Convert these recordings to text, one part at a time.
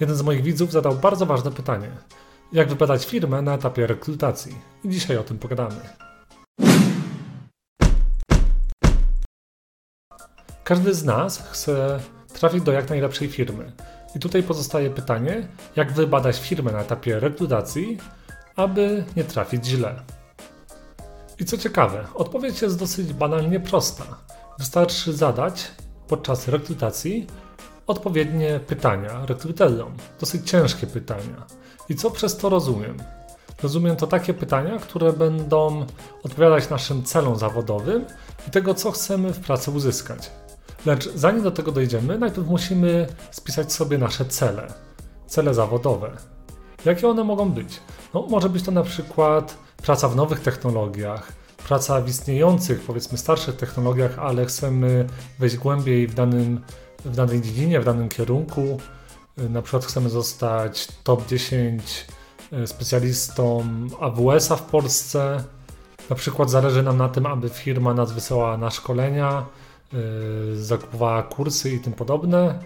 Jeden z moich widzów zadał bardzo ważne pytanie. Jak wybadać firmę na etapie rekrutacji? I dzisiaj o tym pogadamy. Każdy z nas chce trafić do jak najlepszej firmy. I tutaj pozostaje pytanie, jak wybadać firmę na etapie rekrutacji, aby nie trafić źle. I co ciekawe, odpowiedź jest dosyć banalnie prosta. Wystarczy zadać podczas rekrutacji odpowiednie pytania rekruterom. Dosyć ciężkie pytania. I co przez to rozumiem? Rozumiem to takie pytania, które będą odpowiadać naszym celom zawodowym i tego, co chcemy w pracy uzyskać. Lecz zanim do tego dojdziemy, najpierw musimy spisać sobie nasze cele, cele zawodowe. Jakie one mogą być? No, może być to na przykład praca w nowych technologiach, praca w istniejących, powiedzmy starszych technologiach, ale chcemy wejść głębiej w, danym, w danej dziedzinie, w danym kierunku. Na przykład chcemy zostać top 10 e, specjalistą AWS-a w Polsce. Na przykład zależy nam na tym, aby firma nas wysyłała na szkolenia, yy, zakupowała kursy i tym podobne.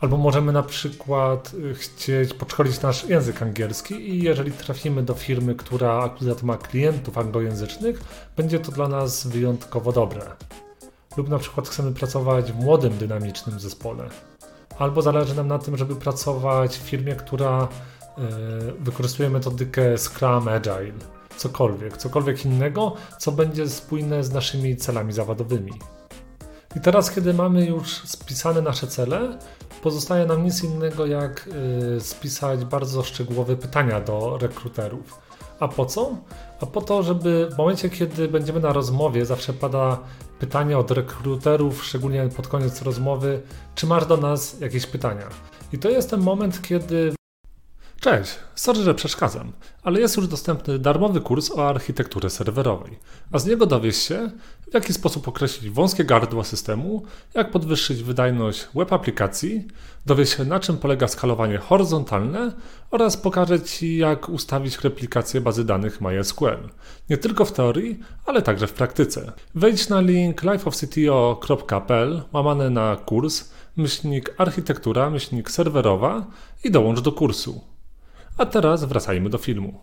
Albo możemy na przykład y, chcieć podszkolić nasz język angielski i jeżeli trafimy do firmy, która akurat ma klientów anglojęzycznych, będzie to dla nas wyjątkowo dobre. Lub na przykład chcemy pracować w młodym, dynamicznym zespole. Albo zależy nam na tym, żeby pracować w firmie, która yy, wykorzystuje metodykę Scrum Agile. Cokolwiek, cokolwiek innego, co będzie spójne z naszymi celami zawodowymi. I teraz, kiedy mamy już spisane nasze cele, pozostaje nam nic innego jak y, spisać bardzo szczegółowe pytania do rekruterów. A po co? A po to, żeby w momencie, kiedy będziemy na rozmowie, zawsze pada pytanie od rekruterów, szczególnie pod koniec rozmowy, czy masz do nas jakieś pytania? I to jest ten moment, kiedy Cześć, sorry, że przeszkadzam, ale jest już dostępny darmowy kurs o architekturze serwerowej, a z niego dowiesz się, w jaki sposób określić wąskie gardła systemu, jak podwyższyć wydajność web aplikacji, dowiesz się na czym polega skalowanie horyzontalne oraz pokażę Ci jak ustawić replikację bazy danych MySQL. Nie tylko w teorii, ale także w praktyce. Wejdź na link lifeofcto.pl łamane na kurs, myślnik architektura, myślnik serwerowa i dołącz do kursu. A teraz wracajmy do filmu.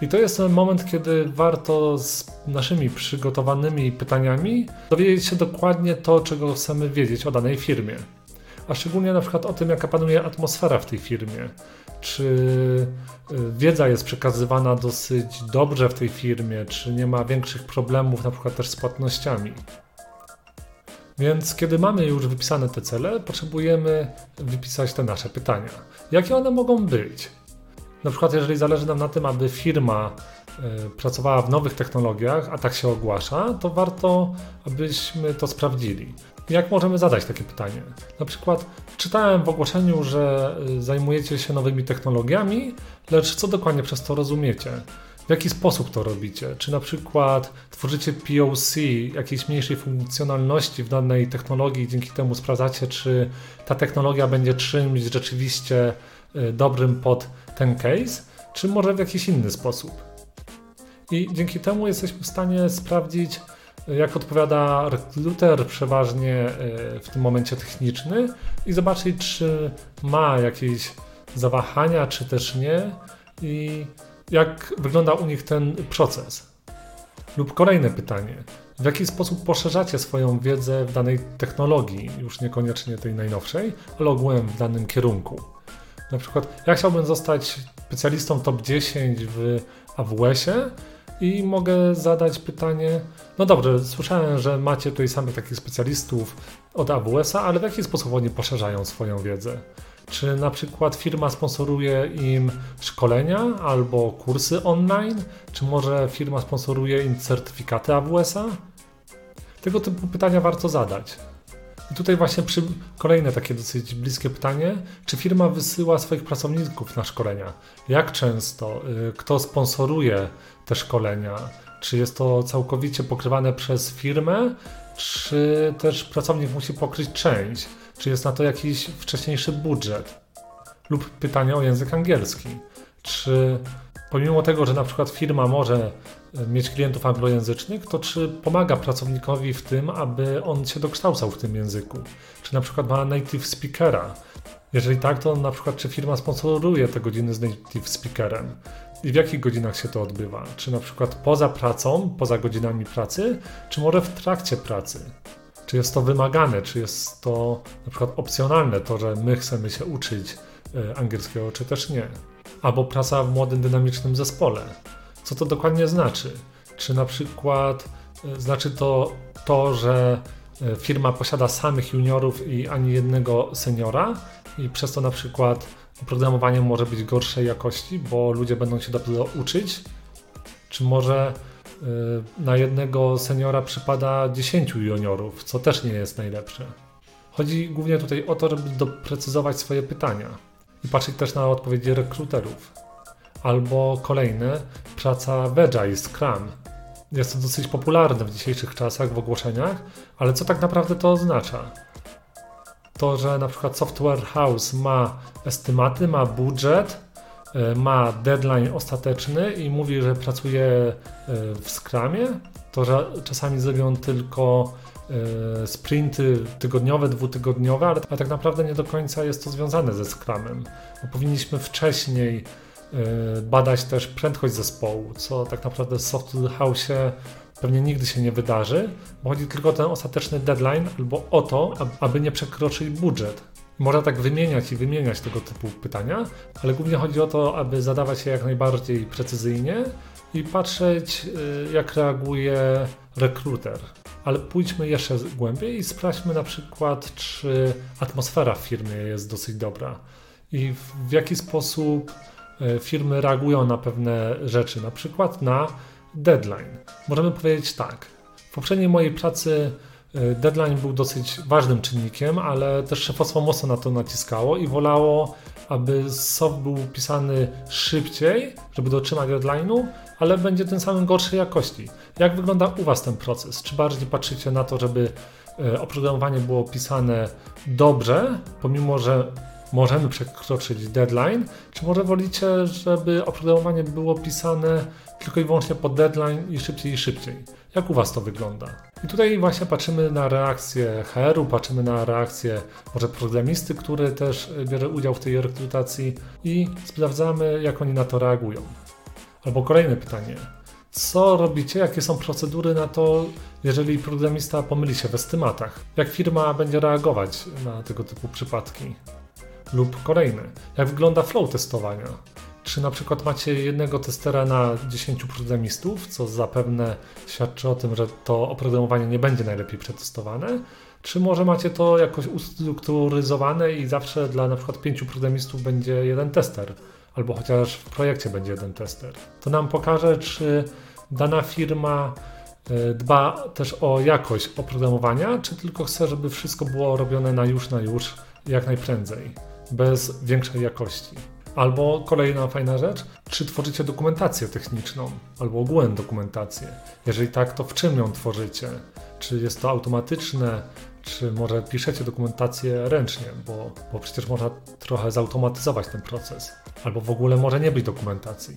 I to jest ten moment, kiedy warto z naszymi przygotowanymi pytaniami dowiedzieć się dokładnie to, czego chcemy wiedzieć o danej firmie. A szczególnie na przykład o tym, jaka panuje atmosfera w tej firmie. Czy y, wiedza jest przekazywana dosyć dobrze w tej firmie, czy nie ma większych problemów, na przykład też z płatnościami. Więc kiedy mamy już wypisane te cele, potrzebujemy wypisać te nasze pytania. Jakie one mogą być? Na przykład, jeżeli zależy nam na tym, aby firma y, pracowała w nowych technologiach, a tak się ogłasza, to warto, abyśmy to sprawdzili. Jak możemy zadać takie pytanie? Na przykład, czytałem w ogłoszeniu, że y, zajmujecie się nowymi technologiami, lecz co dokładnie przez to rozumiecie? W jaki sposób to robicie? Czy na przykład tworzycie POC jakiejś mniejszej funkcjonalności w danej technologii, dzięki temu sprawdzacie, czy ta technologia będzie czymś rzeczywiście dobrym pod ten case, czy może w jakiś inny sposób. I dzięki temu jesteśmy w stanie sprawdzić, jak odpowiada rekruter przeważnie e, w tym momencie techniczny i zobaczyć, czy ma jakieś zawahania, czy też nie i jak wygląda u nich ten proces. Lub kolejne pytanie. W jaki sposób poszerzacie swoją wiedzę w danej technologii, już niekoniecznie tej najnowszej, ale ogółem w danym kierunku? Na przykład ja chciałbym zostać specjalistą top 10 w AWS-ie i mogę zadać pytanie, no dobrze, słyszałem, że macie tutaj samych takich specjalistów od AWS-a, ale w jaki sposób oni poszerzają swoją wiedzę? Czy na przykład firma sponsoruje im szkolenia albo kursy online? Czy może firma sponsoruje im certyfikaty AWS-a? Tego typu pytania warto zadać. I tutaj właśnie przy kolejne takie dosyć bliskie pytanie, czy firma wysyła swoich pracowników na szkolenia? Jak często? Y, kto sponsoruje te szkolenia? Czy jest to całkowicie pokrywane przez firmę, czy też pracownik musi pokryć część? Czy jest na to jakiś wcześniejszy budżet? Lub pytanie o język angielski. Czy pomimo tego, że na przykład firma może mieć klientów anglojęzycznych, to czy pomaga pracownikowi w tym, aby on się dokształcał w tym języku? Czy na przykład ma native speakera? Jeżeli tak, to na przykład czy firma sponsoruje te godziny z native speakerem i w jakich godzinach się to odbywa? Czy na przykład poza pracą, poza godzinami pracy, czy może w trakcie pracy? Czy jest to wymagane, czy jest to na przykład opcjonalne, to, że my chcemy się uczyć e, angielskiego, czy też nie? Albo praca w młodym, dynamicznym zespole. Co to dokładnie znaczy? Czy na przykład e, znaczy to to, że e, firma posiada samych juniorów i ani jednego seniora i przez to na przykład oprogramowanie może być gorszej jakości, bo ludzie będą się dopiero uczyć? Czy może Y, na jednego seniora przypada 10 juniorów, co też nie jest najlepsze. Chodzi głównie tutaj o to, żeby doprecyzować swoje pytania i patrzeć też na odpowiedzi rekruterów. Albo kolejne, praca Agile, Scrum. Jest to dosyć popularne w dzisiejszych czasach w ogłoszeniach, ale co tak naprawdę to oznacza? To, że na przykład Software House ma estymaty, ma budżet, E, ma deadline ostateczny i mówi, że pracuje e, w Scrumie, to że czasami zrobią tylko e, sprinty tygodniowe, dwutygodniowe, ale, tak naprawdę nie do końca jest to związane ze Scrumem. Bo powinniśmy wcześniej badać też prędkość zespołu, co tak naprawdę w Software House pewnie nigdy się nie wydarzy, bo chodzi tylko o ten ostateczny deadline albo o to, aby nie przekroczyć budżet. Można tak wymieniać i wymieniać tego typu pytania, ale głównie chodzi o to, aby zadawać je jak najbardziej precyzyjnie i patrzeć, y, jak reaguje rekruter. Ale pójdźmy jeszcze głębiej i sprawdźmy na przykład, czy atmosfera w firmie jest dosyć dobra i w jaki sposób y, firmy reagują na pewne rzeczy, na przykład na deadline. Możemy powiedzieć tak. W poprzedniej mojej pracy E, deadline był dosyć ważnym czynnikiem, ale też szefostwo mocno na to naciskało i wolało, aby soft był pisany szybciej, żeby dotrzymać deadline'u, ale będzie tym samym gorszej jakości. Jak wygląda u Was ten proces? Czy bardziej patrzycie na to, żeby e, oprogramowanie było pisane dobrze, pomimo że możemy przekroczyć deadline, czy może wolicie, żeby oprogramowanie było pisane tylko i wyłącznie pod deadline i szybciej i szybciej? Jak u Was to wygląda? I tutaj właśnie patrzymy na reakcję HR-u, patrzymy na reakcję może programisty, który też bierze udział w tej rekrutacji i sprawdzamy, jak oni na to reagują. Albo kolejne pytanie. Co robicie? Jakie są procedury na to, jeżeli programista pomyli się w estymatach? Jak firma będzie reagować na tego typu przypadki? Lub kolejne. Jak wygląda flow testowania? Czy na przykład macie jednego testera na 10 programistów, co zapewne świadczy o tym, że to oprogramowanie nie będzie najlepiej przetestowane? Czy może macie to jakoś ustrukturyzowane i zawsze dla na przykład 5 programistów będzie jeden tester? Albo chociaż w projekcie będzie jeden tester. To nam pokaże, czy dana firma e, dba też o jakość oprogramowania, czy tylko chce, żeby wszystko było robione na już, na już, jak najprędzej, bez większej jakości. Albo kolejna fajna rzecz, czy tworzycie dokumentację techniczną, albo ogółem dokumentację. Jeżeli tak, to w czym ją tworzycie? Czy jest to automatyczne, czy może piszecie dokumentację ręcznie, bo, bo przecież można trochę zautomatyzować ten proces. Albo w ogóle może nie być dokumentacji.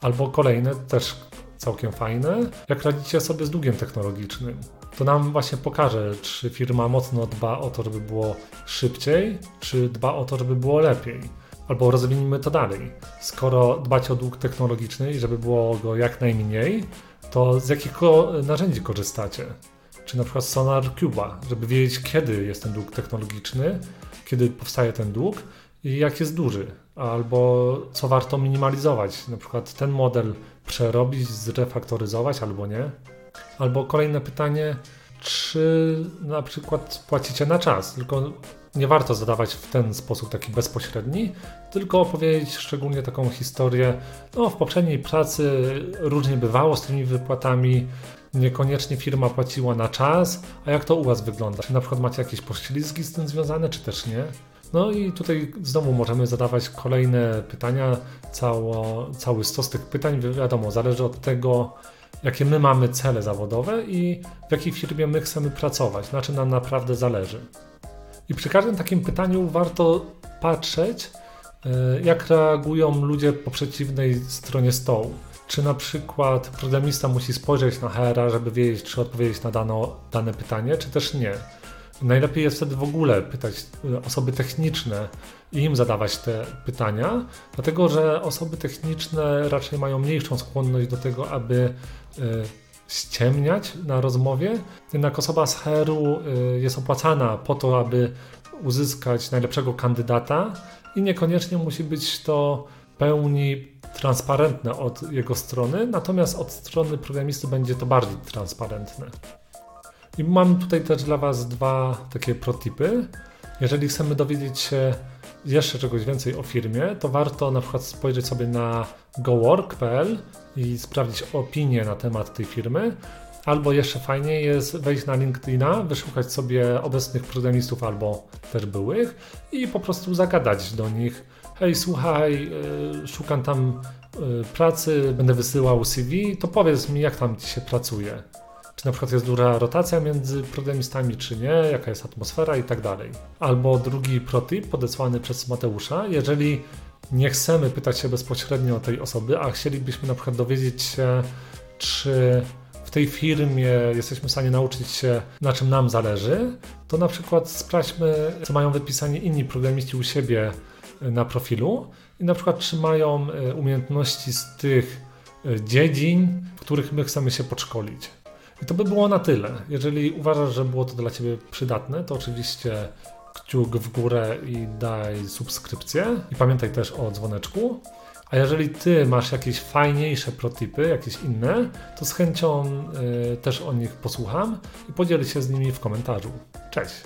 Albo kolejne, też całkiem fajne, jak radzicie sobie z długiem technologicznym. To nam właśnie pokaże, czy firma mocno dba o to, żeby było szybciej, czy dba o to, żeby było lepiej. Albo rozwiniemy to dalej. Skoro dbacie o dług technologiczny i żeby było go jak najmniej, to z jakich narzędzi korzystacie? Czy na przykład Sonar Cuba, żeby wiedzieć, kiedy jest ten dług technologiczny, kiedy powstaje ten dług i jak jest duży, albo co warto minimalizować, na przykład ten model przerobić, zrefaktoryzować albo nie. Albo kolejne pytanie, czy na przykład płacicie na czas, tylko nie warto zadawać w ten sposób taki bezpośredni, tylko opowiedzieć szczególnie taką historię. No, w poprzedniej pracy różnie bywało z tymi wypłatami. Niekoniecznie firma płaciła na czas, a jak to u Was wygląda? Czy na przykład macie jakieś poślizgi z tym związane, czy też nie? No i tutaj znowu możemy zadawać kolejne pytania, cało, cały stos tych pytań, wiadomo, zależy od tego, jakie my mamy cele zawodowe i w jakiej firmie my chcemy pracować, na czym nam naprawdę zależy. I przy każdym takim pytaniu warto patrzeć, e, jak reagują ludzie po przeciwnej stronie stołu. Czy na przykład programista musi spojrzeć na HR, żeby wiedzieć, czy odpowiedzieć na dano, dane pytanie, czy też nie. Najlepiej jest wtedy w ogóle pytać osoby techniczne i im zadawać te pytania, dlatego że osoby techniczne raczej mają mniejszą skłonność do tego, aby y, ściemniać na rozmowie, jednak osoba z HR-u y, jest opłacana po to, aby uzyskać najlepszego kandydata i niekoniecznie musi być to pełni transparentne od jego strony, natomiast od strony programisty będzie to bardziej transparentne. I mam tutaj też dla Was dwa takie protipy. Jeżeli chcemy dowiedzieć się jeszcze czegoś więcej o firmie, to warto na przykład spojrzeć sobie na gowork.pl i sprawdzić opinię na temat tej firmy. Albo jeszcze fajniej jest wejść na LinkedIna, wyszukać sobie obecnych programistów albo też byłych i po prostu zagadać do nich. Hej, słuchaj, y, szukam tam y, pracy, będę wysyłał CV, to powiedz mi, jak tam ci się pracuje. Czy na przykład jest duża rotacja między programistami, czy nie, jaka jest atmosfera i tak dalej. Albo drugi protip podesłany przez Mateusza, jeżeli nie chcemy pytać się bezpośrednio o tej osoby, a chcielibyśmy na przykład dowiedzieć się, czy w tej firmie jesteśmy w stanie nauczyć się, na czym nam zależy, to na przykład sprawdźmy, co mają wypisani inni programiści u siebie na profilu i na przykład czy mają e, umiejętności z tych e, dziedzin, w których my chcemy się podszkolić. I to by było na tyle. Jeżeli uważasz, że było to dla Ciebie przydatne, to oczywiście kciuk w górę i daj subskrypcję. I pamiętaj też o dzwoneczku. A jeżeli Ty masz jakieś fajniejsze protipy, jakieś inne, to z chęcią y, też o nich posłucham i podzielę się z nimi w komentarzu. Cześć!